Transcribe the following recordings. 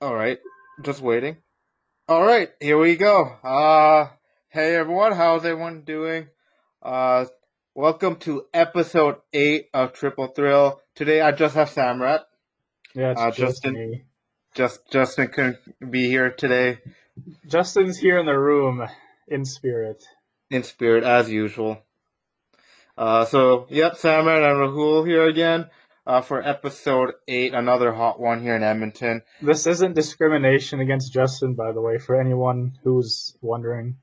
All right, just waiting. All right, here we go. Uh, hey everyone, how's everyone doing? Uh, welcome to episode eight of Triple Thrill. Today I just have Samrat. Yeah, Uh, Justin. me. Just Justin couldn't be here today Justin's here in the room in spirit. in spirit as usual. Uh, so yep, Samrat and Rahul here again. Uh, for episode eight, another hot one here in Edmonton. This isn't discrimination against Justin, by the way, for anyone who's wondering.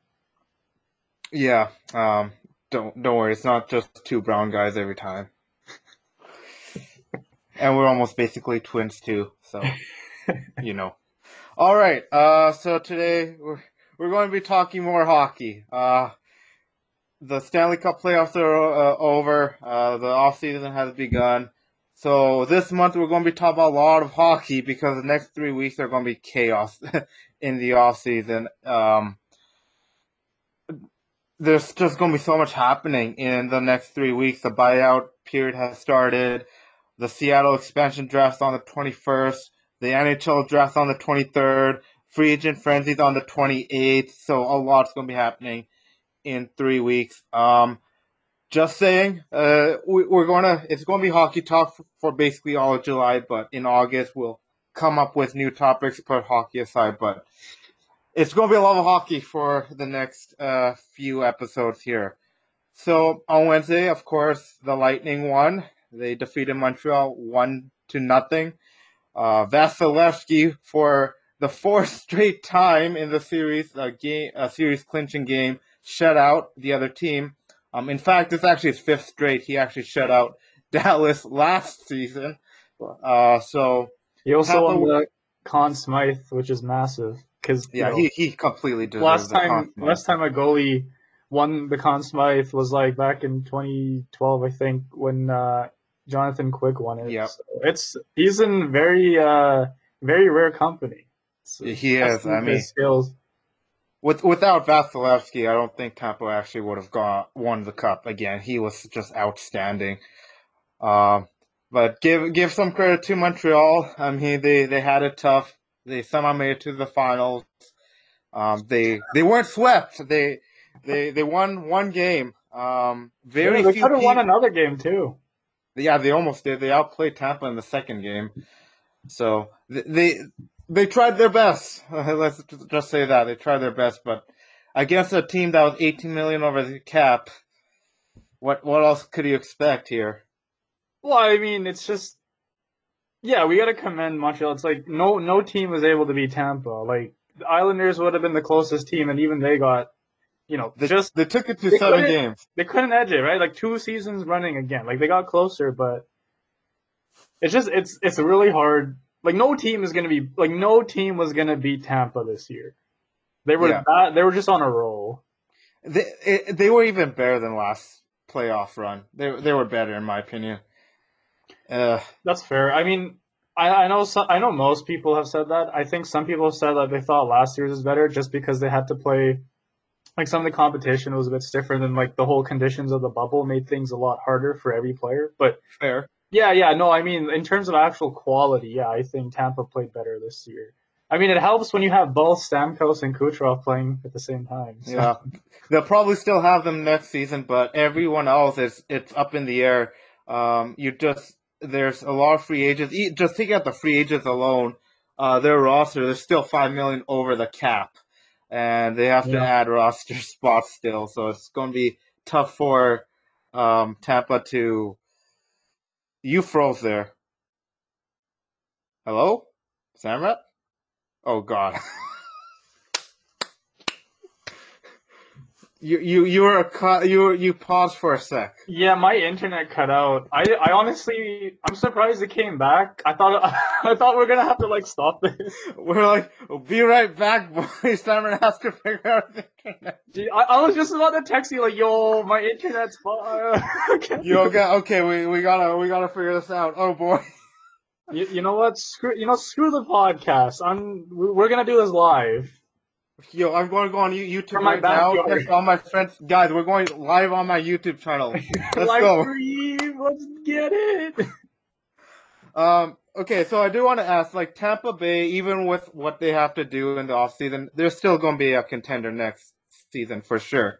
Yeah, um, don't don't worry, it's not just two brown guys every time. and we're almost basically twins too, so you know. All right, uh, so today we're we're going to be talking more hockey. Uh, the Stanley Cup playoffs are uh, over. Uh, the off season has begun. So this month we're going to be talking about a lot of hockey because the next three weeks are going to be chaos in the off season. Um, there's just going to be so much happening in the next three weeks. The buyout period has started. The Seattle expansion draft on the 21st. The NHL draft on the 23rd. Free agent frenzies on the 28th. So a lot's going to be happening in three weeks. Um, just saying, uh, we, we're gonna. It's to be hockey talk for, for basically all of July, but in August we'll come up with new topics. Put hockey aside, but it's to be a lot of hockey for the next uh, few episodes here. So on Wednesday, of course, the Lightning won. They defeated Montreal one to nothing. Uh, Vasilevskiy for the fourth straight time in the series, a game, a series clinching game, shut out the other team. Um, in fact, it's actually his fifth straight. He actually shut out Dallas last season. Uh, so He also won the Conn Smythe, which is massive. Because yeah, he, he completely deserves last time last time a goalie won the Conn Smythe was like back in 2012, I think, when uh, Jonathan Quick won it. Yeah, So it's he's in very uh very rare company. So He is. I mean, skills. With without Vasilevskiy, I don't think Tampa actually would have got won the cup again. He was just outstanding. Um, but give give some credit to Montreal. I mean, they they had it tough. They somehow made it to the finals. Um, they they weren't swept. They they they won one game. Um, very Yeah, they could have won another game too. yeah, they almost did. They outplayed Tampa in the second game. So th- they they tried their best. Let's just say that they tried their best, but against a team that was 18 million over the cap, what what else could you expect here? Well, I mean, it's just yeah, we got to commend Montreal. It's like no no team was able to beat Tampa. Like the Islanders would have been the closest team, and even they got you know They, just they took it to seven games. they couldn't edge it, right? Like two seasons running again. Like they got closer, but it's just it's it's really hard. Like no team is gonna be like no team was gonna beat Tampa this year. They were Yeah. that, they were just on a roll. They it, they were even better than last playoff run. They they were better in my opinion. Uh, That's fair. I mean, I, I know some, I know most people have said that. I think some people have said that they thought last year's was better just because they had to play like some of the competition was a bit stiffer than like the whole conditions of the bubble made things a lot harder for every player. But fair. Yeah, yeah, no, I mean in terms of actual quality, yeah, I think Tampa played better this year. I mean, it helps when you have both Stamkos and Kucherov playing at the same time. so- Yeah, they'll probably still have them next season, but everyone else is it's up in the air. Um, you just there's a lot of free agents. Just take out the free agents alone, uh, their roster there's still five million over the cap, and they have to Yeah. add roster spots still. So it's going to be tough for um, Tampa to. You froze there. Hello, Samrat. Oh God. You you you were a cu- you were, you paused for a sec. Yeah, my internet cut out. I I honestly I'm surprised it came back. I thought I thought we are gonna have to like stop this. We're like, be right back, boys. Simon has to figure out the internet. Gee, I, I was just about to text you like, yo, my internet's fine. You okay? Okay, we, we gotta we gotta figure this out. Oh boy. You, you know what? Screw you know screw the podcast. I'm we're gonna do this live. Yo, I'm going to go on YouTube From my right now. All my friends, guys. We're going live on my YouTube channel. Let's go. let's get it. Um, okay, so I do want to ask, like Tampa Bay, even with what they have to do in the offseason, they're still going to be a contender next season for sure.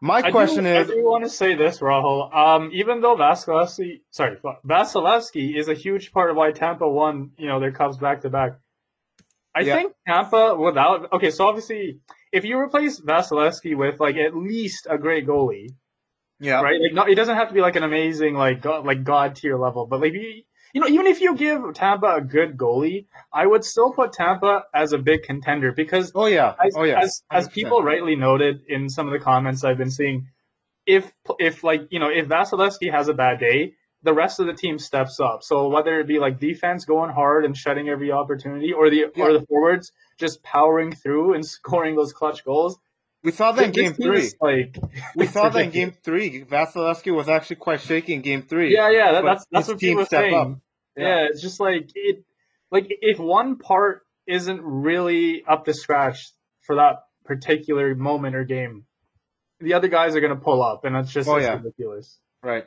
My I question do, is, I do want to say this, Rahul. Um, even though Vasilevskiy, sorry, Vasilevskiy is a huge part of why Tampa won, you know, their cups back to back. I Yeah. think Tampa without okay, so obviously if you replace Vasilevskiy with like at least a great goalie, yeah, right? Like, not, it doesn't have to be like an amazing like god, like god tier level, but like you, you know, even if you give Tampa a good goalie, I would still put Tampa as a big contender because oh yeah, as, oh yeah, as, as people rightly noted in some of the comments I've been seeing, if if like you know if Vasilevskiy has a bad day, the rest of the team steps up. So whether it be like defense going hard and shutting every opportunity, or the Yeah. or the forwards just powering through and scoring those clutch goals, we saw that in game three. like We saw that in game three. Vasilevskiy was actually quite shaky in game three. Yeah, yeah, that, that's that's what team step saying. up. Yeah. Yeah. it's just like it, like if one part isn't really up to scratch for that particular moment or game, the other guys are gonna pull up, and it's just Oh, yeah. ridiculous. Right.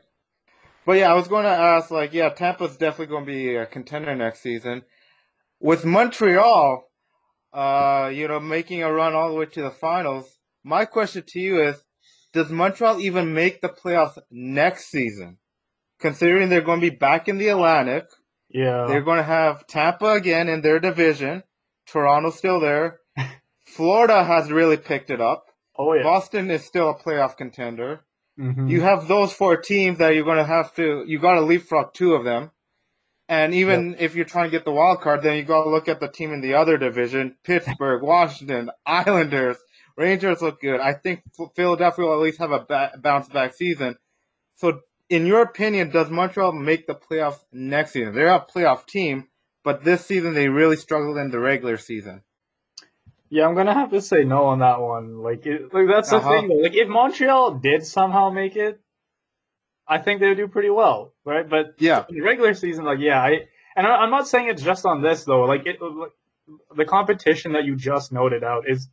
But yeah, I was going to ask, like, yeah, Tampa's definitely going to be a contender next season. With Montreal, uh, you know, making a run all the way to the finals, my question to you is, does Montreal even make the playoffs next season? Considering they're going to be back in the Atlantic, Yeah, they're going to have Tampa again in their division. Toronto's still there. Florida has really picked it up. oh yeah. Boston is still a playoff contender. Mhm. You have those four teams that you're going to have to, you got to leapfrog two of them. And even if you're trying to get the wild card, then you got to look at the team in the other division Pittsburgh, Washington, Islanders, Rangers look good. I think Philadelphia will at least have a ba- bounce back season. So, in your opinion, does Montreal make the playoffs next season? They're a playoff team, but this season they really struggled in the regular season. Yeah, I'm gonna have to say no on that one. Like, it, like that's the Uh-huh. thing. Though. Like, if Montreal did somehow make it, I think they would do pretty well, right? But Yeah. in the regular season, like, yeah, I and I, I'm not saying it's just on this though. Like, it, like, the competition that you just noted out is.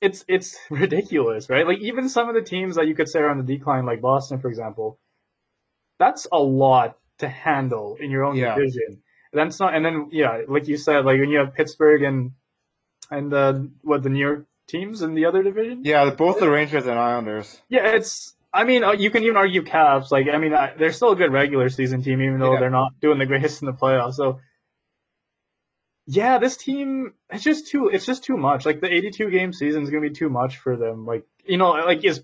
It's it's ridiculous, right? Like even some of the teams that you could say are on the decline, like Boston, for example, that's a lot to handle in your own Yeah. division. That's not, and then yeah, like you said, like when you have Pittsburgh and and uh, what the New York teams in the other division. Yeah, both the Rangers and Islanders. Yeah, it's. I mean, uh, you can even argue Caps. Like, I mean, I, they're still a good regular season team, even though Yeah. they're not doing the greatest in the playoffs. So, yeah, this team, it's just too. It's just too much. Like the 82 game season is gonna be too much for them. Like, you know, like is,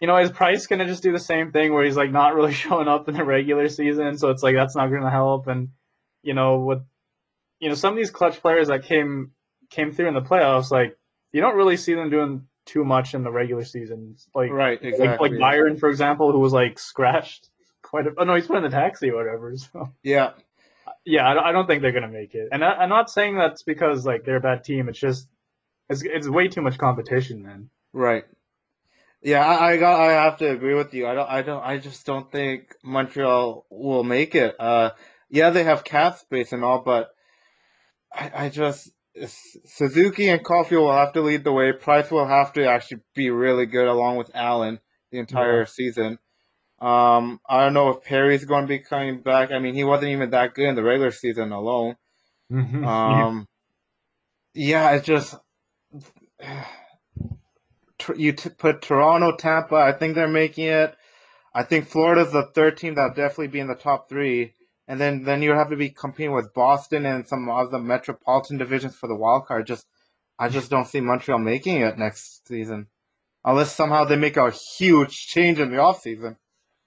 you know, is Price gonna just do the same thing where he's like not really showing up in the regular season? So it's like that's not gonna help. And you know, with, you know, some of these clutch players that came came through in the playoffs, like you don't really see them doing too much in the regular season. Like Right, exactly. like, like Byron, for example, who was like scratched quite a. Oh no, he's put in the taxi or whatever. So Yeah. yeah, I don't, I don't think they're gonna make it. And I, I'm not saying that's because like they're a bad team. It's just it's it's way too much competition, man. Right. Yeah, I, I got. I have to agree with you. I don't. I don't. I just don't think Montreal will make it. Uh, yeah, they have cap space and all, but I, I just Suzuki and Caufield will have to lead the way. Price will have to actually be really good along with Allen the entire Yeah. season. Um, I don't know if Perry's going to be coming back. I mean, he wasn't even that good in the regular season alone. Um, yeah, it's just you t- put Toronto, Tampa. I think they're making it. I think Florida's the third team that'll definitely be in the top three, and then then you have to be competing with Boston and some of the metropolitan divisions for the wild card. Just I just don't see Montreal making it next season, unless somehow they make a huge change in the offseason.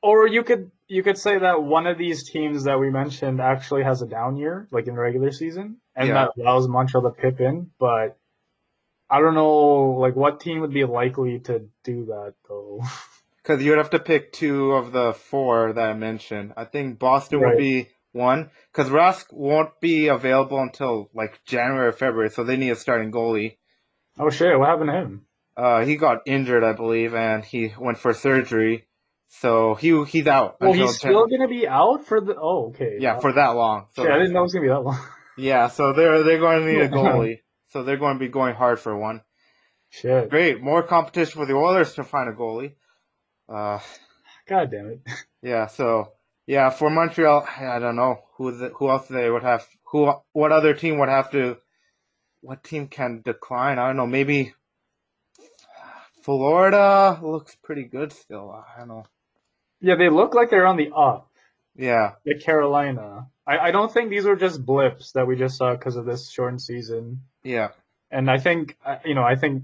Or you could you could say that one of these teams that we mentioned actually has a down year, like in the regular season, and Yeah. that allows Montreal to pip in. But I don't know, like what team would be likely to do that though. Because you'd have to pick two of the four that I mentioned. I think Boston Right. would be one because Rask won't be available until like January or February, so they need a starting goalie. oh shit, what happened to him? Uh, he got injured, I believe, and he went for surgery, so he he's out. Well, he's Jan- still gonna be out for the. Oh, okay. yeah for that long. So Shit, I didn't know it was gonna be that long. yeah, so they're they're going to need a goalie, so they're going to be going hard for one. Shit. Great, more competition for the Oilers to find a goalie. Uh, God damn it. Yeah, so Yeah, for Montreal, I don't know who the, who else they would have. Who what other team would have to? What team can decline? I don't know. Maybe Florida looks pretty good still. I don't know. Yeah, they look like they're on the up. Yeah, Like Carolina. I, I don't think these were just blips that we just saw because of this shortened season. yeah, And I think uh, you know I think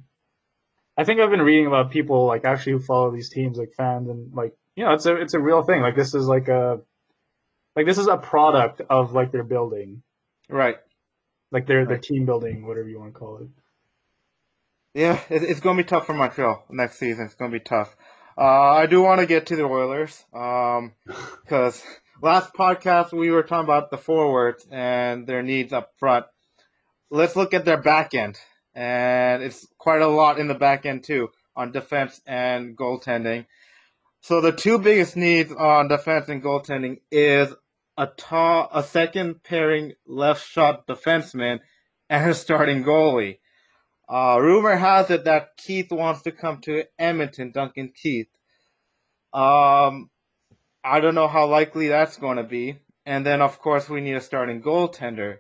I think I've been reading about people like actually who follow these teams like fans and like you know it's a it's a real thing. Like this is like a like this is a product of like their building, right. like their their Right. team building, whatever you want to call it. Yeah, it, it's going to be tough for Montreal next season. It's going to be tough. Uh, I do want to get to the Oilers because last podcast we were talking about the forwards and their needs up front. Let's look at their back end, and it's quite a lot in the back end too on defense and goaltending. So the two biggest needs on defense and goaltending is a a second pairing left shot defenseman and a starting goalie. Uh, rumor has it that Keith wants to come to Edmonton, Duncan Keith. Um, I don't know how likely that's going to be. And then, of course, we need a starting goaltender.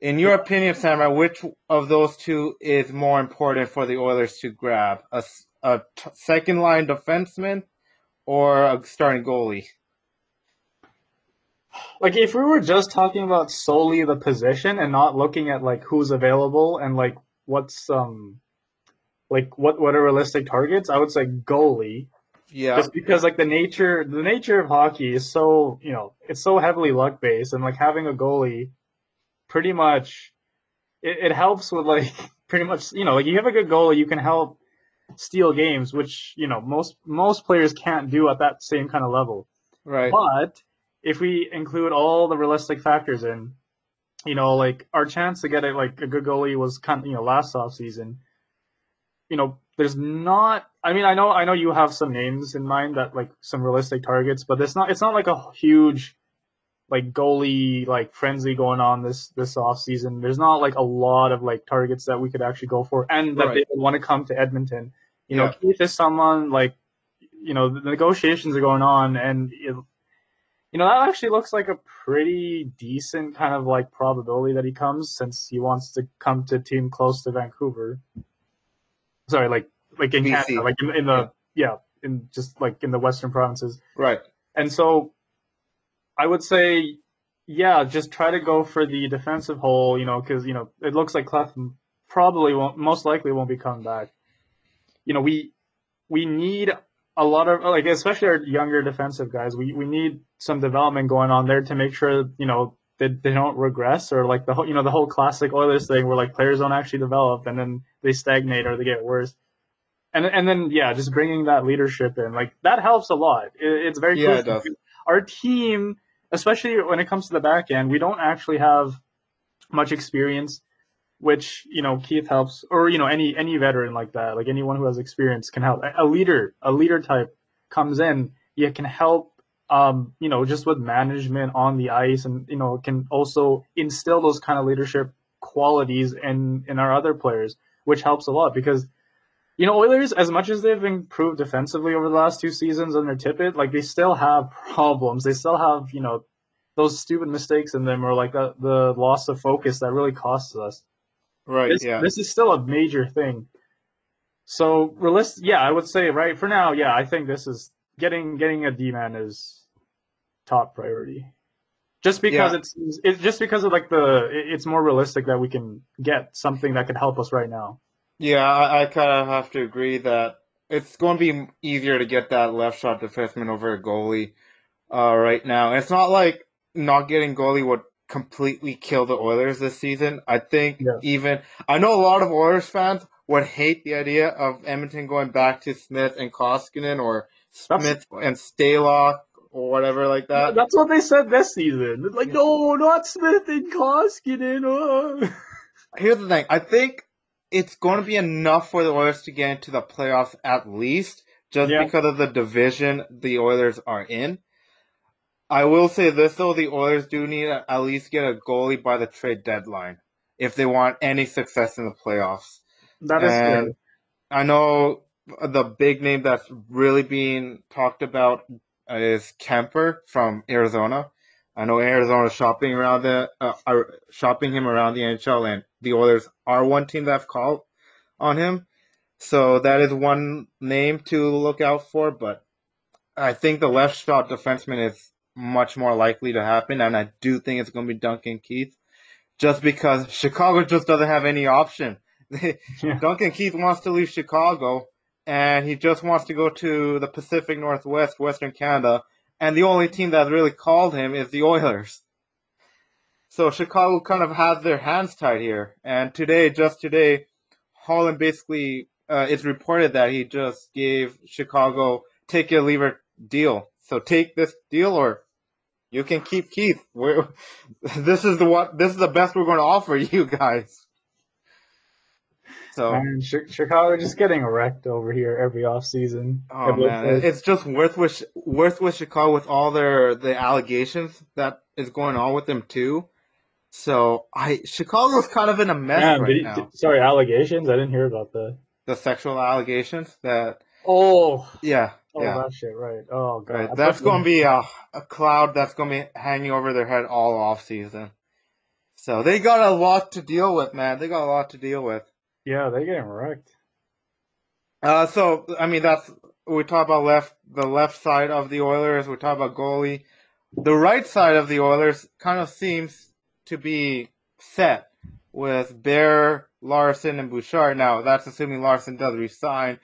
In your opinion, Samra, which of those two is more important for the Oilers to grab? A, a t- second line defenseman or a starting goalie? Like if we were just talking about solely the position and not looking at like who's available and like what's um like what what are realistic targets, I would say goalie. Yeah, Just because like the nature the nature of hockey is so you know it's so heavily luck based and like having a goalie pretty much it, it helps with like pretty much you know like you have a good goalie you can help steal games which you know most most players can't do at that same kind of level right. but if we include all the realistic factors in, you know, like our chance to get it like a good goalie was kind of, you know, last off season. You know, there's not. I mean, I know, I know you have some names in mind that like some realistic targets, but it's not. It's not like a huge, like goalie like frenzy going on this this off season. There's not like a lot of like targets that we could actually go for, and that Right. they would want to come to Edmonton. You know, Keith is someone like, you know, the negotiations are going on, and it, you know, that actually looks like a pretty decent kind of like probability that he comes since he wants to come to a team close to Vancouver. Sorry, like like in BC. Canada, like in, in the yeah. in just like in the western provinces. Right. And so I would say yeah, just try to go for the defensive hole, you know, cuz you know, it looks like Clef probably won't most likely won't be coming back. You know, we we need a lot of like especially our younger defensive guys. We we need some development going on there to make sure you know that they don't regress or like the whole you know the whole classic Oilers thing where like players don't actually develop and then they stagnate or they get worse. And and then yeah, just bringing that leadership in like that helps a lot. It, it's very Yeah, it does. Our team, especially when it comes to the back end, we don't actually have much experience which you know Keith helps, or you know any any veteran like that, like anyone who has experience can help. A leader, a leader type comes in, yeah, can help. Um, you know, just with management on the ice, and you know, can also instill those kind of leadership qualities in in our other players, which helps a lot because. You know, Oilers, as much as they've improved defensively over the last two seasons under Tippett, like they still have problems. They still have, you know, those stupid mistakes in them or like the, the loss of focus that really costs us Right. this, yeah. this is still a major thing. So realist, yeah, I would say right for now, yeah, I think this is getting getting a D man is top priority. Just because Yeah. it's it's just because of like the it's more realistic that we can get something that could help us right now. Yeah, I, I kind of have to agree that it's going to be easier to get that left shot defenseman over a goalie uh, right now. And It's not like not getting goalie would completely kill the Oilers this season. I think Yeah. even I know a lot of Oilers fans would hate the idea of Edmonton going back to Smith and Koskinen or That's- Smith and Stalock or whatever like that. That's what they said this season. Like, no, not Smith and Koskinen. Oh. Here's the thing. I think it's going to be enough for the Oilers to get into the playoffs at least, just Yeah. because of the division the Oilers are in. I will say this though: the Oilers do need to at least get a goalie by the trade deadline if they want any success in the playoffs. That is And. I know the big name that's really being talked about is Kuemper from Arizona. I know Arizona shopping around the uh, are shopping him around the NHL, and the Oilers are one team that have called on him. So that is one name to look out for. But I think the left shot defenseman is much more likely to happen, and I do think it's going to be Duncan Keith, just because Chicago just doesn't have any option. Yeah. Duncan Keith wants to leave Chicago, and he just wants to go to the Pacific Northwest, Western Canada, and the only team that really called him is the Oilers. So Chicago kind of has their hands tied here. And today, just today, Holland basically uh, it's reported that he just gave Chicago take it or leave it deal. So take this deal, or you can keep Keith. We're, this is the what this is the best we're going to offer you guys. So Man, Chi- Chicago just getting wrecked over here every offseason. Oh Every- man, it- it's just worth with worth with Chicago with all their the allegations that is going on with them too. So I Chicago's kind of in a mess Damn, right now. did- sorry, allegations? I didn't hear about that. the sexual allegations that Oh, yeah oh, yeah that shit, right. Oh, God. right that's going to be a, a cloud that's going to be hanging over their head all off season. So they got a lot to deal with, man. They got a lot to deal with. Yeah, they're getting wrecked. Uh, so I mean that's we talk about left the left side of the Oilers. We talk about goalie. The right side of the Oilers kind of seems to be set with Bear, Larsson, and Bouchard. Now that's assuming Larsson does resign.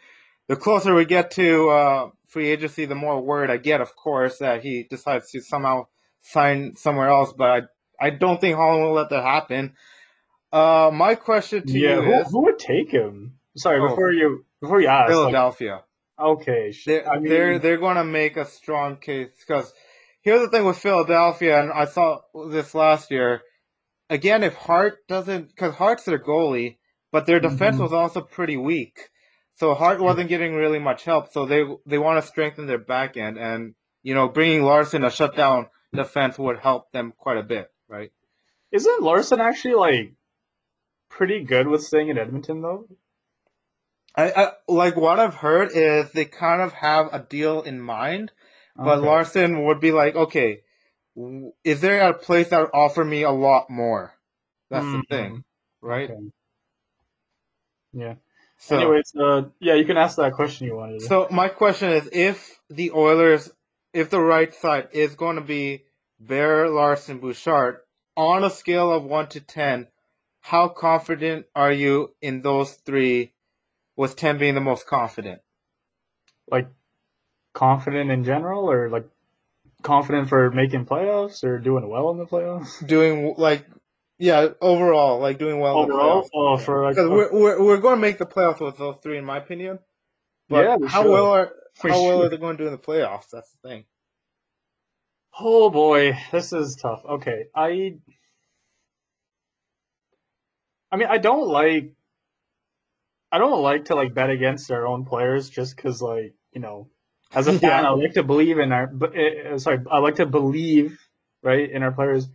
The closer we get to uh, free agency, the more word I get, of course, that he decides to somehow sign somewhere else. But I I don't think Holland will let that happen. Uh, my question to Yeah, you who, is who would take him? Sorry, Oh. before you before you ask. like, Philadelphia. okay, sh- They're I mean, they're they're going to make a strong case because here's the thing with Philadelphia, and I saw this last year. Again, if Hart doesn't, because Hart's their goalie, but their defense Mhm. was also pretty weak, so Hart wasn't getting really much help. So they they want to strengthen their back end, and you know, bringing Larsson to shut down defense would help them quite a bit, right? isn't Larsson actually like pretty good with staying in Edmonton though? I, I like what I've heard is they kind of have a deal in mind, But Okay. Larsson would be like, okay, is there a place that would offer me a lot more? That's the Mhm. thing, right? Okay. Yeah. So, Anyways, uh, yeah, you can ask that question you wanted. so my question is, if the Oilers, if the right side is going to be Bear, Larsson, Bouchard, on a scale of one to ten, how confident are you in those three? With ten being the most confident. like confident in general, or like confident for making playoffs, or doing well in the playoffs? Doing like, yeah, overall, like doing well. in the Overall, playoffs. oh, for like Because we're, we're we're going to make the playoffs with those three, in my opinion. But Yeah, how should. well are For how well are they going to do in the playoffs? That's the thing. Oh boy, this is tough. Okay, I I mean, I don't like I don't like to like bet against our own players just cuz like, you know, as a fan, Yeah. I like to believe in our but uh, sorry, I like to believe, right, in our players.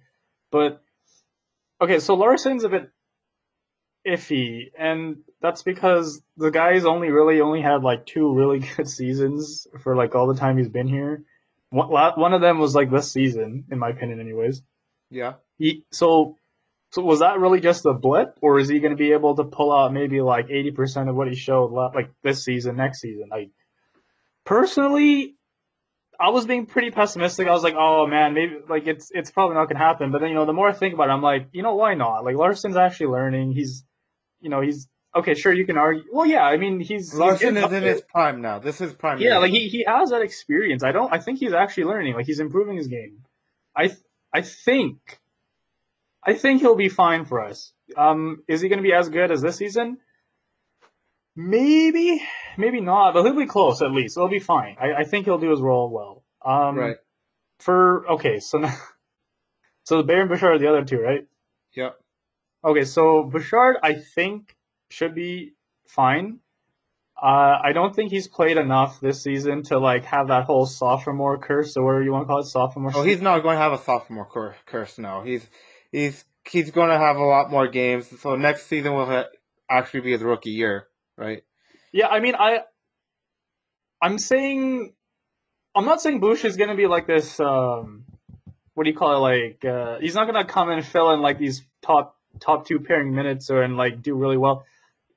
But okay, so Larsson's a bit iffy and that's because the guy's only really only had like two really good seasons for like all the time he's been here. One, one of them was like this season, in my opinion, anyways. Yeah. He, so, so was that really just a blip, or is he going to be able to pull out maybe like eighty percent of what he showed like this season, next season? Like, personally, I was being pretty pessimistic. I was like, oh man, maybe like it's it's probably not going to happen. But then you know, the more I think about it, I'm like, you know, why not? Like Larsson's actually learning. He's, you know, he's okay. Sure, you can argue. Well, yeah, I mean, he's he's Larsson getting is in his prime now. This is prime. Yeah, like he, he has that experience. I don't. I think he's actually learning. Like he's improving his game. I I think, I think he'll be fine for us. Um, is he going to be as good as this season? Maybe, maybe not, but he'll be close at least. It'll be fine. I, I think he'll do his role well. Um, right. For okay, so now, so the Bear and Bouchard are the other two, right? Yep. Okay, so Bouchard, I think, should be fine. Uh, I don't think he's played enough this season to like have that whole sophomore curse, or whatever you want to call it, sophomore. Oh, he's not going to have a sophomore cur- curse now. He's he's he's going to have a lot more games. So next season will ha- actually be his rookie year, right? yeah, I mean, I, I'm saying, I'm not saying Bush is gonna be like this. Um, what do you call it? Like uh, he's not gonna come and fill in like these top top two pairing minutes or and like do really well.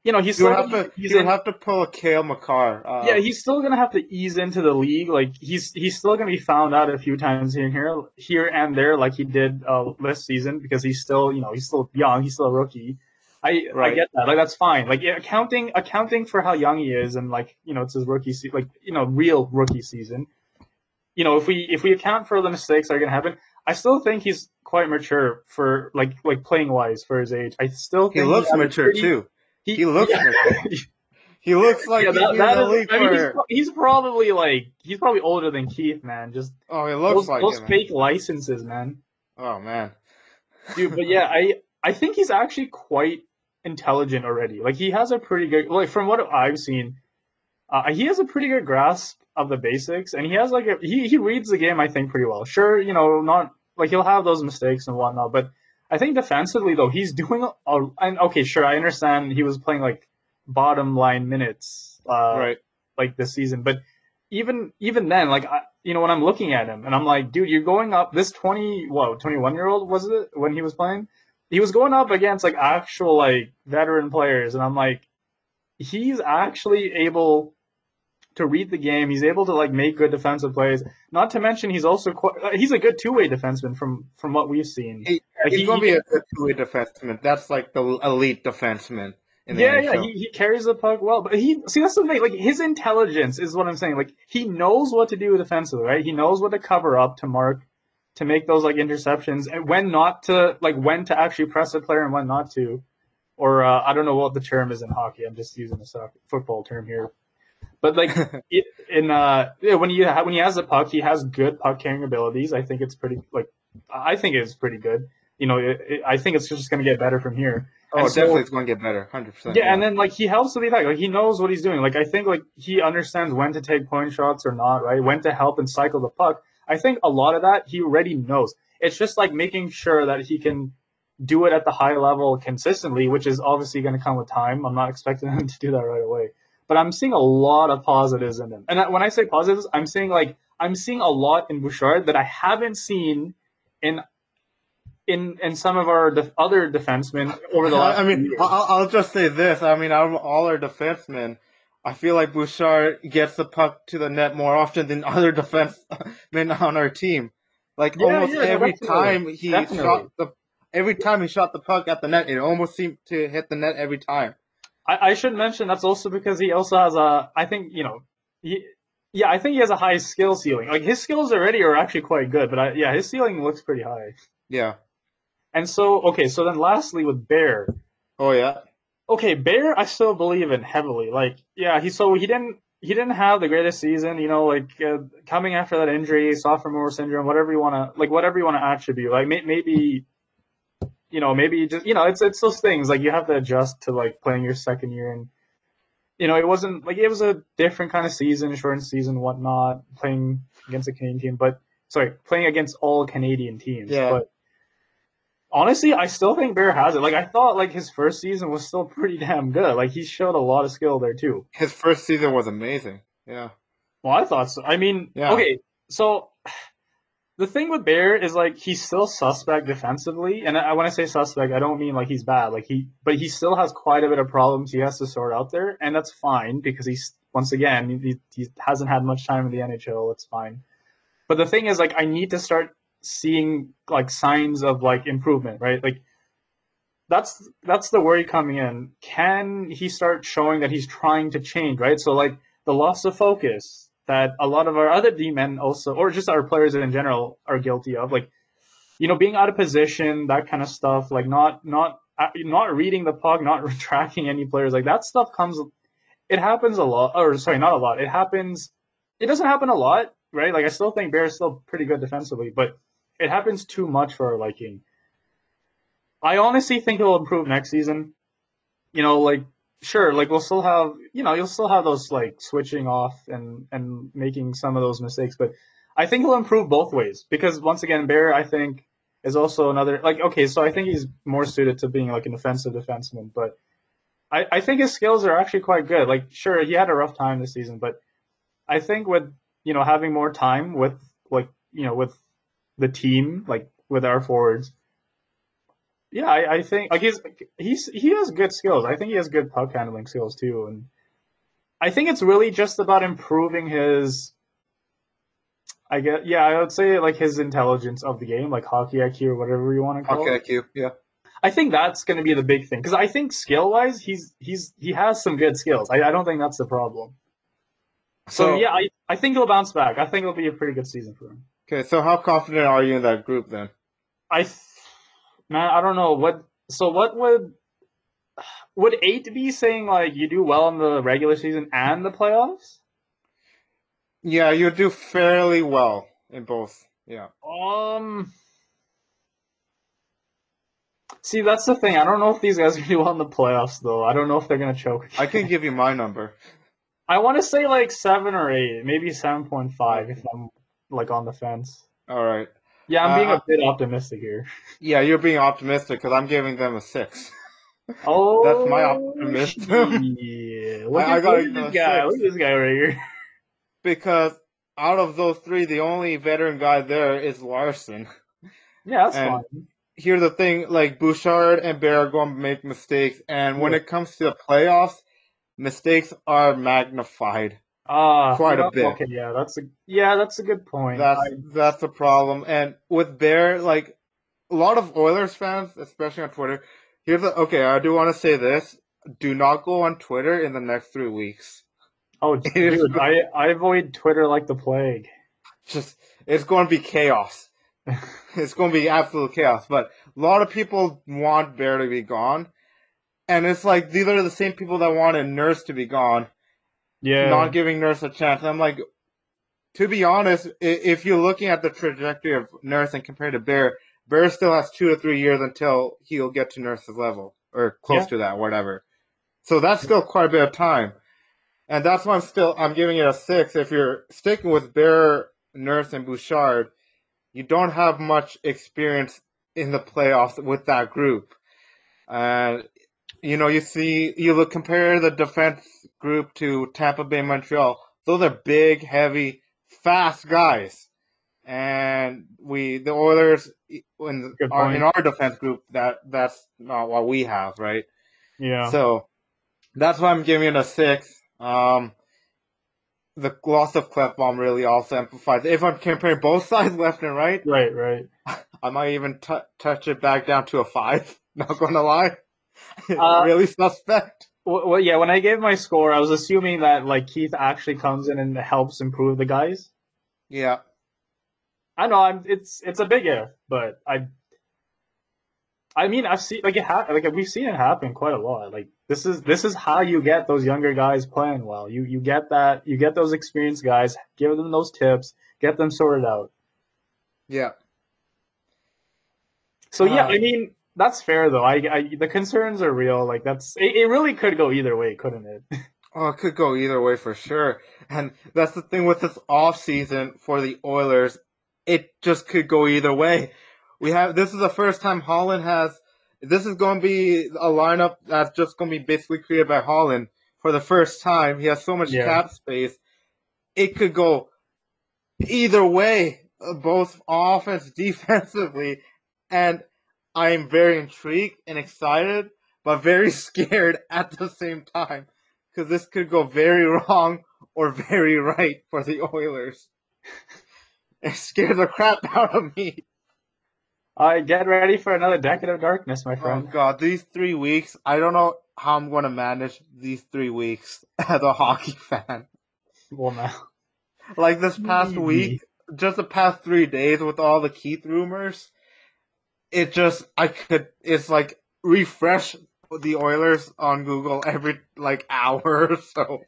You know, he's You still would have to. he's You would in- have to pull a Cale Makar. Uh, yeah, he's still gonna have to ease into the league. Like he's he's still gonna be found out a few times here and here, here and there, like he did uh, this season, because he's still, you know, he's still young, he's still a rookie. I I get that, like that's fine. Like yeah, accounting accounting for how young he is, and like you know, it's his rookie, se- like you know, real rookie season. You know, if we if we account for the mistakes that are gonna happen, I still think he's quite mature for like like playing wise for his age. I still he looks a mature pretty- too. He looks yeah. mature. He looks like yeah, he's that, that is, I mean, he's, he's probably like he's probably older than Keith, man. Just Oh, he looks those, like those man. fake licenses, man. Oh man. Dude, but yeah, I I think he's actually quite intelligent already. Like he has a pretty good like from what I've seen, uh, he has a pretty good grasp of the basics, and he has like a he he reads the game I think pretty well. Sure, you know, not like he'll have those mistakes and whatnot, but I think defensively though he's doing a, and okay, sure, I understand he was playing like bottom line minutes, uh, right. like this season. But even even then, like I, you know, when I'm looking at him and I'm like, dude, you're going up. This twenty, what, twenty one year old was it when he was playing? He was going up against like actual like veteran players, and I'm like, he's actually able to read the game. He's able to like make good defensive plays. Not to mention, he's also quite, uh, he's a good two way defenseman from from what we've seen. He- Like, He's he- gonna be a good two-way defenseman. That's like the elite defenseman yeah, yeah, he, he carries the puck well, but he see that's the thing. Like his intelligence is what I'm saying. Like he knows what to do defensively, right? He knows what to cover up to mark, to make those like interceptions, and when not to like when to actually press a player and when not to, or uh, I don't know what the term is in hockey. I'm just using a soccer, football term here, but like in uh yeah, when he ha- when he has the puck, he has good puck carrying abilities. I think it's pretty like I think it's pretty good. You know, it, it, I think it's just going to get better from here. oh, so- definitely, it's gonna get better. Hundred percent. Yeah, and then like he helps with the attack. Like he knows what he's doing. Like I think like he understands when to take point shots or not, right? When to help and cycle the puck. I think a lot of that he already knows. It's just like making sure that he can do it at the high level consistently, which is obviously going to come with time. I'm not expecting him to do that right away. But I'm seeing a lot of positives in him. And when I say positives, I'm saying like I'm seeing a lot in Bouchard that I haven't seen in in in some of our def- other defensemen over the last. I mean, few years. I'll, I'll just say this. I mean, out of all our defensemen, I feel like Bouchard gets the puck to the net more often than other defensemen on our team. Like Yeah, almost yeah, every definitely. time he Definitely. shot the, every time he shot the puck at the net, it almost seemed to hit the net every time. I, I should mention that's also because he also has a. I think you know, he, yeah, I think he has a high skill ceiling. Like his skills already are actually quite good, but I, yeah, his ceiling looks pretty high. Yeah. And so, okay, so then lastly with Bear, Oh yeah. Okay, Bear, I still believe in heavily. Like, yeah, he so he didn't he didn't have the greatest season. You know, like uh, coming after that injury, sophomore syndrome, whatever you want to like, whatever you want to attribute. Like may, maybe, you know, maybe just you know, it's it's those things like you have to adjust to like playing your second year and. You know, it wasn't like it was a different kind of season, shortened season, whatnot, playing against a Canadian team, but sorry, playing against all Canadian teams. Yeah. But honestly, I still think Bear has it. Like I thought, like his first season was still pretty damn good. Like he showed a lot of skill there too. His first season was amazing. Yeah. Well, I thought so. I mean, Yeah. okay, so the thing with Bear is like he's still suspect defensively, and I, when I say suspect, I don't mean like he's bad. Like he, but he still has quite a bit of problems he has to sort out there, and that's fine because he's once again he, he hasn't had much time in the NHL. It's fine. But the thing is, like, I need to start seeing like signs of like improvement, right? Like that's that's the worry coming in. Can he start showing that he's trying to change, right? So like the loss of focus that a lot of our other D men also, or just our players in general, are guilty of, like you know, being out of position, that kind of stuff, like not not uh, not reading the puck, not tracking any players, like that stuff comes. It happens a lot, or sorry, not a lot. It happens. It doesn't happen a lot, right? Like I still think Bears still pretty good defensively, but it happens too much for our liking. I honestly think it'll improve next season. You know, like sure, like we'll still have, you know, you'll still have those like switching off and and making some of those mistakes, but I think he'll improve both ways because once again, Bear I think is also another like okay, so I think he's more suited to being like an offensive defenseman, but I I think his skills are actually quite good. Like sure, he had a rough time this season, but I think with you know, having more time with like you know with the team, like with our forwards. Yeah, I, I think like he's he's he has good skills. I think he has good puck handling skills too, and I think it's really just about improving his. I guess yeah, I would say like his intelligence of the game, like hockey IQ or whatever you want to call it. Hockey it. IQ, yeah. I think that's going to be the big thing because I think skill wise, he's he's he has some good skills. I, I don't think that's the problem. So, yeah, I, I think he'll bounce back. I think it'll be a pretty good season for him. Okay, so how confident are you in that group then? I man, I don't know what. So what would would eight be saying? Like you do well in the regular season and the playoffs? Yeah, you do fairly well in both. Yeah. Um. See, that's the thing. I don't know if these guys are gonna do well in the playoffs, though. I don't know if they're gonna choke. I can give you my number. I want to say like seven or eight, maybe seven point five if I'm like on the fence. All right. Yeah, I'm being Uh, a bit optimistic here. Yeah, you're being optimistic because I'm giving them a six. Oh, That's my optimism. Yeah, look, I- I at, gotta look at this guy. six. Look at this guy right here. Because out of those three, the only veteran guy there is Larsson. Yeah, that's And- fine. Here's the thing: like Bouchard and Bear are going to make mistakes, and when it comes to the playoffs, mistakes are magnified. Ah, quite a bit. Okay, yeah, that's a yeah, that's a good point. That's I- that's the problem. And with Bear, like a lot of Oilers fans, especially on Twitter, here's the okay. I do want to say this: do not go on Twitter in the next three weeks. oh, dude, I I avoid Twitter like the plague. Just it's going to be chaos. it's going to be absolute chaos. But a lot of people want Bear to be gone, and it's like these are the same people that wanted Nurse to be gone, Yeah, not giving Nurse a chance. I'm like, to be honest, if you're looking at the trajectory of Nurse and compared to Bear, Bear still has two to three years until he'll get to Nurse's level or close Yeah. to that, whatever. So that's still quite a bit of time, and that's why I'm still I'm giving it a six. If you're sticking with Bear, Nurse, and Bouchard, you don't have much experience in the playoffs with that group, and you know, you see, you look compare the defense group to Tampa Bay, Montreal. Those are big, heavy, fast guys, and we, the Oilers, in our, in our defense group, that that's not what we have, right? yeah. So that's why I'm giving it a six. Um, the loss of Klefbom really also amplifies. If I'm comparing both sides, left and right, right, right. I might even t- touch it back down to a five. Not gonna lie, Uh, really suspect. Well, yeah, when I gave my score, I was assuming that like Keith actually comes in and helps improve the guys. Yeah, I know I'm it's it's a big if, but I I mean I've seen like it ha- like we've seen it happen quite a lot. Like this is this is how you get those younger guys playing well. You you get that you get those experienced guys, give them those tips, get them sorted out. yeah. So yeah, Uh, I mean that's fair though. I, I the concerns are real. Like that's it, it really could go either way, couldn't it? Oh, it could go either way for sure. And that's the thing with this off season for the Oilers. It just could go either way. We have this is the first time Holland has. This is going to be a lineup that's just going to be basically created by Holland for the first time. He has so much Yeah. cap space. It could go either way, both offense, defensively, and I'm very intrigued and excited, but very scared at the same time because this could go very wrong or very right for the Oilers. It scares the crap out of me. I get ready for another decade of darkness, my Oh friend. god, these three weeks, I don't know how I'm going to manage these three weeks as a hockey fan. Well, now. Like this past Maybe. week, just the past three days with all the Keith rumors, it just, I could, it's like refresh the Oilers on Google every like hour or so.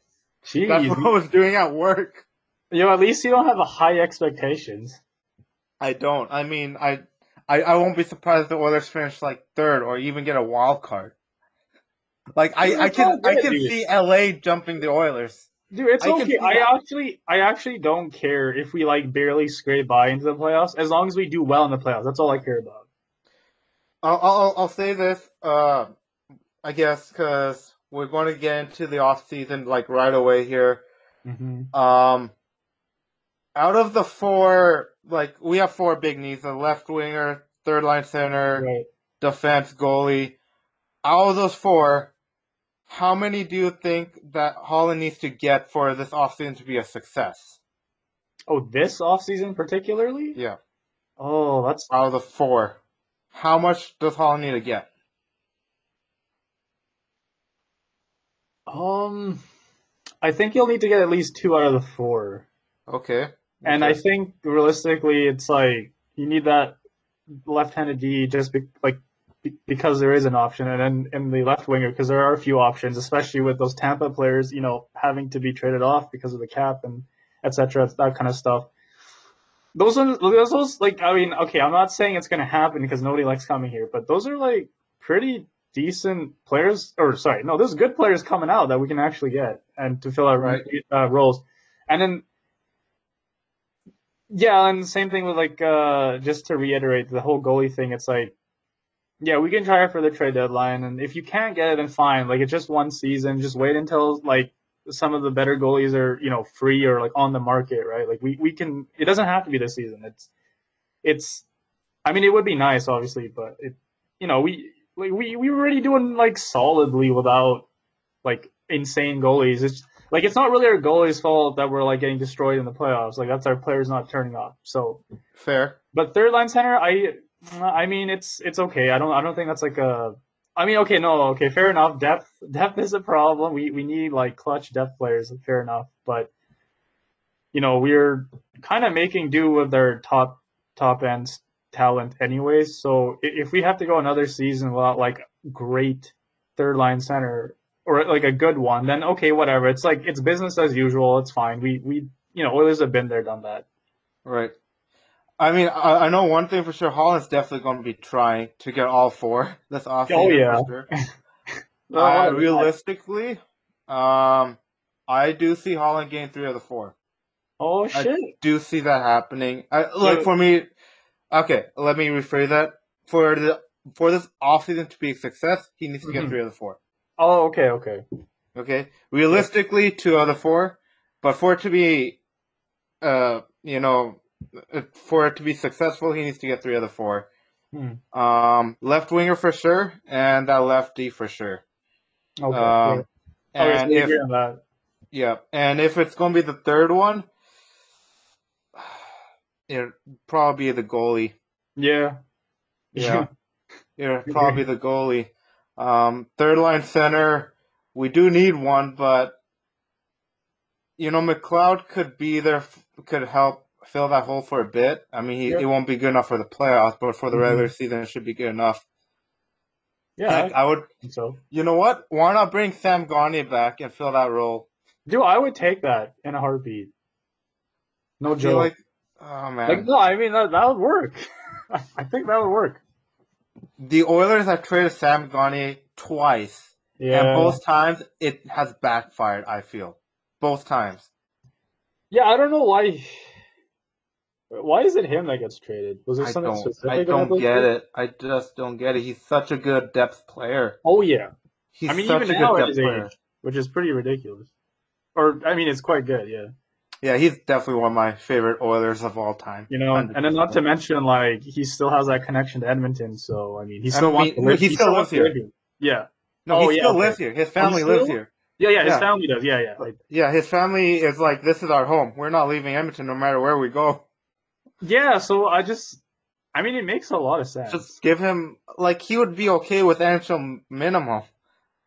Jeez. That's what I was doing at work. Yo, at least you don't have a high expectations. I don't. I mean, I, I, I won't be surprised if the Oilers finish like third or even get a wild card. Like I, I can, I can dude. see LA jumping the Oilers. Dude, it's I okay. I that. actually, I actually don't care if we like barely scrape by into the playoffs, as long as we do well in the playoffs. That's all I care about. I'll, I'll, I'll say this. Uh, I guess because we're going to get into the off season like right away here. Mm-hmm. Um, out of the four, like we have four big needs: a left winger, third line center, Right. defense, goalie. Out of those four, how many do you think that Holland needs to get for this offseason to be a success? Oh, this offseason particularly? Yeah, Oh, that's out of the four, how much does Holland need to get? um I think you'll need to get at least two out of the four. Okay. And I think realistically it's like you need that left-handed D just be, like be, because there is an option and then in the left winger because there are a few options especially with those Tampa players, you know, having to be traded off because of the cap and etc. that kind of stuff. Those are those, those like I mean, okay, I'm not saying it's going to happen because nobody likes coming here, but those are like pretty decent players or sorry, no, there's good players coming out that we can actually get and to fill out Right. uh, roles. And then yeah, and same thing with like uh just to reiterate the whole goalie thing, it's like yeah, we can try for the trade deadline and if you can't get it then fine. Like it's just one season, just wait until like some of the better goalies are, you know, free or like on the market, right? Like we, we can it doesn't have to be this season. It's it's I mean it would be nice obviously, but it you know, we like we we were already doing like solidly without like insane goalies. It's like it's not really our goalies' fault that we're like getting destroyed in the playoffs. Like that's our players not turning up. So, Fair. but third line center, I, I mean, it's it's okay. I don't I don't think that's like a. I mean, okay, no, okay, fair enough. Depth depth is a problem. We we need like clutch depth players. Fair enough, but you know we're kind of making do with their top top end talent anyways. So if we have to go another season without like great third line center or like a good one, then okay, whatever. It's like it's business as usual. It's fine. We we you know Oilers have been there, done that. Right. I mean, I, I know one thing for sure. Holland's definitely going to be trying to get all four this offseason. Oh, yeah. For sure. Uh, realistically, um, I do see Holland getting three of the four. oh shit! I shit. do see that happening. I, like Yeah. for me, okay. Let me rephrase that. For the for this offseason to be a success, he needs to get Mhm. three of the four. Oh okay okay. Okay, realistically, two out of four. But for it to be, uh, you know, for it to be successful, he needs to get three of the four. Hmm. Um, left winger for sure, and that lefty for sure. Okay. Um, okay, so and if that. yeah, and if it's gonna be the third one, it'll probably be the goalie. Yeah. Yeah, it'll probably be the goalie. Um, third line center, we do need one, but you know, McLeod could be there, could help fill that hole for a bit. I mean, he, Yeah. he won't be good enough for the playoffs, but for the Mhm. regular season, it should be good enough. yeah. Heck, I I would. so. You know what? Why not bring Sam Gagner back and fill that role? Dude, I would take that in a heartbeat. No I joke. like, oh man, Like no, I mean that that would work. I think that would work. the Oilers have traded Sam Gagner twice, Yeah. and both times it has backfired. I feel both times. Yeah, I don't know why. Why is it him that gets traded? Was there I something don't, specific? I don't get trades? it. I just don't get it. He's such a good depth player. Oh yeah, He's I mean such even a now good at depth his player. age, which is pretty ridiculous. Or I mean, it's quite good. Yeah, Yeah, he's definitely one of my favorite Oilers of all time. you know, and, and then not to mention like he still has that connection to Edmonton. So I mean, he I still wants to live. he still wants lives to live here. Yeah, No, Oh, he yeah, still okay. lives here. His oh, family still? lives here. yeah, yeah. His Yeah. family does. Yeah, yeah. Like, Yeah, his family is like, this is our home. We're not leaving Edmonton no matter where we go. Yeah. So I just, I mean, it makes a lot of sense. Just give him, like, he would be okay with NHL minimum.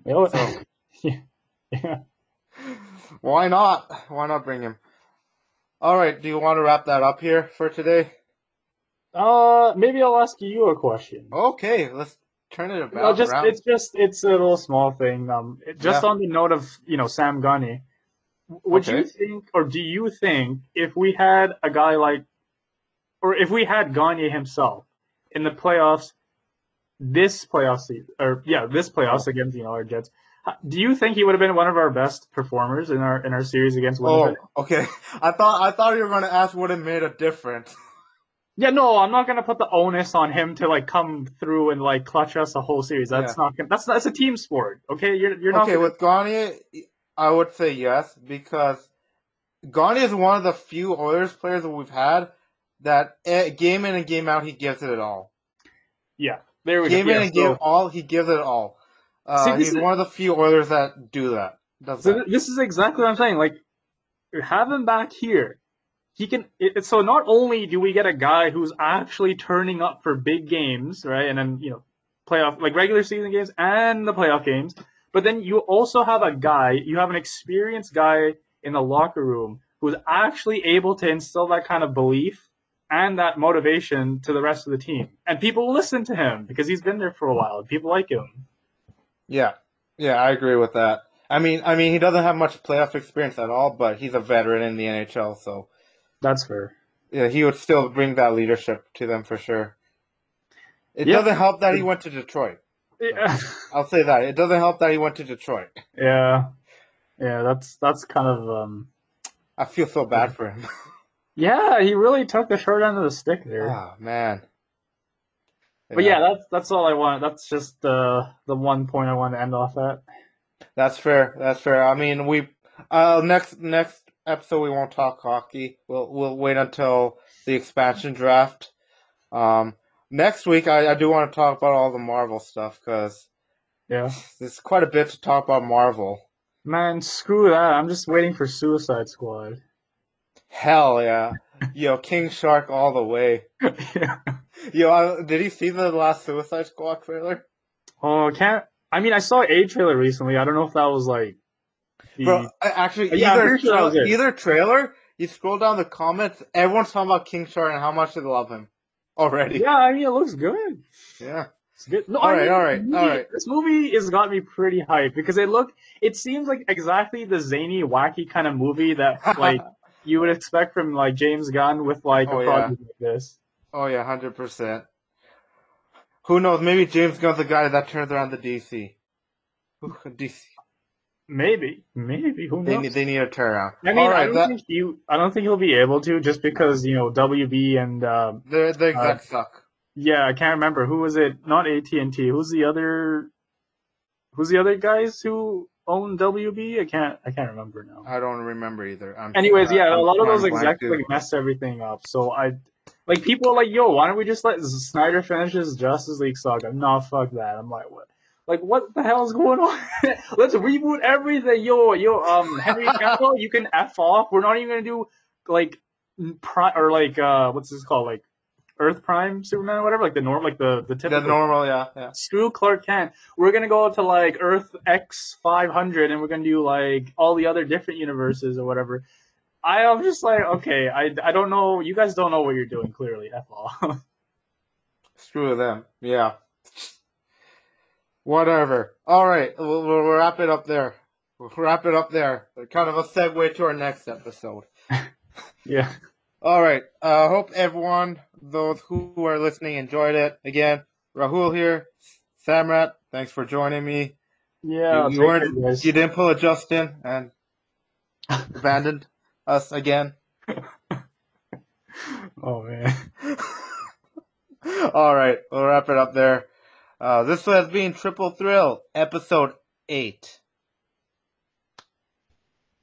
So- yeah, yeah. Why not? Why not bring him? All right, do you want to wrap that up here for today? Uh, maybe I'll ask you a question. Okay, let's turn it about. No, just around. it's just it's a little small thing. Um, it- just Yeah. on the note of you know Sam Gagner, would you think, or do you think, if we had a guy like, or if we had Gagner himself in the playoffs, this playoff season, or yeah, this playoffs against you know our Jets, do you think he would have been one of our best performers in our in our series against Oh, Winnipeg? okay. I thought I thought you were gonna ask what it made a difference. Yeah, no, I'm not gonna put the onus on him to like come through and like clutch us a whole series. That's Yeah. not gonna. That's that's a team sport. Okay, you're you're not. okay, gonna- with Gagner, I would say yes because Gagner is one of the few Oilers players that we've had that eh, game in and game out he gives it all. Yeah, there we game go. in Yeah, and game so- all he gives it all. Uh, See, he's is- one of the few Oilers that do that. Does So that. this is exactly what I'm saying. Like, have him back here. He can. It- so not only do we get a guy who's actually turning up for big games, right, and then you know, playoff like regular season games and the playoff games, but then you also have a guy. You have an experienced guy in the locker room who's actually able to instill that kind of belief and that motivation to the rest of the team, and people listen to him because he's been there for a while. And people like him. Yeah, yeah, I agree with that. I mean, I mean, he doesn't have much playoff experience at all, but he's a veteran in the NHL, so That's fair. yeah, he would still bring that leadership to them for sure. It Yeah. doesn't help that he went to Detroit. Yeah. I'll say that. It doesn't help that he went to Detroit. Yeah, yeah, that's that's kind of um. I feel so bad for him. Yeah, he really took the short end of the stick there. oh man. But yeah, that's that's all I want. That's just the the one point I want to end off at. That's fair. That's fair. I mean, we uh next next episode we won't talk hockey. We'll we'll wait until the expansion draft. Um, next week I, I do want to talk about all the Marvel stuff because Yeah, there's quite a bit to talk about Marvel. man, screw that. I'm just waiting for Suicide Squad. Hell yeah, yo King Shark all the way. yeah. Yo, I, did you see the last Suicide Squad trailer? Oh, can't. I mean, I saw a trailer recently. I don't know if that was like. The, Bro, actually, Yeah, either sure was either trailer. You scroll down the comments, everyone's talking about King Shark and how much they love him already. yeah, I mean, it looks good. yeah. It's good. No, All I right, mean, all right, movie- right. This movie has got me pretty hyped because it look. It seems like exactly the zany, wacky kind of movie that like you would expect from like James Gunn with like Oh, a yeah. like this. Oh yeah, hundred percent. Who knows? Maybe James Gunn's the guy that turns around the DC. Ooh, DC. Maybe, maybe who They knows? need they need a turnaround. I mean, All I don't that, think you. I don't think he'll be able to just because you know WB and um, the the execs suck. yeah, I can't remember who was it. Not AT and T. Who's the other? Who's the other guys who own WB? I can't. I can't remember now. I don't remember either. I'm, Anyways, yeah, I'm a lot of those execs like messed everything up. So I, like, people are like, "Yo, why don't we just let Snyder finish his Justice League saga?" No, fuck that. I'm like, what? Like, what the hell is going on? Let's reboot everything. Yo, yo, um, Henry Cavill, you can f off. We're not even gonna do like prime or like uh, what's this called? Like Earth Prime Superman, or whatever. Like the norm, like the the The typical. normal, yeah, yeah. Screw Clark Kent. We're gonna go to like Earth X five hundred, and we're gonna do like all the other different universes or whatever. I am just like, okay, I, I don't know. You guys don't know what you're doing. Clearly, f all. Screw them. Yeah. Whatever. All right, we'll, we'll wrap it up there. We'll wrap it up there. Kind of a segue to our next episode. yeah. All right. I uh, hope everyone, those who are listening, enjoyed it. Again, Rahul here. Samrat, thanks for joining me. Yeah. you, you weren't, you didn't pull a Justin and abandoned us again. Oh man. All right, we'll wrap it up there. Uh, this has been Triple Thrill, episode eight.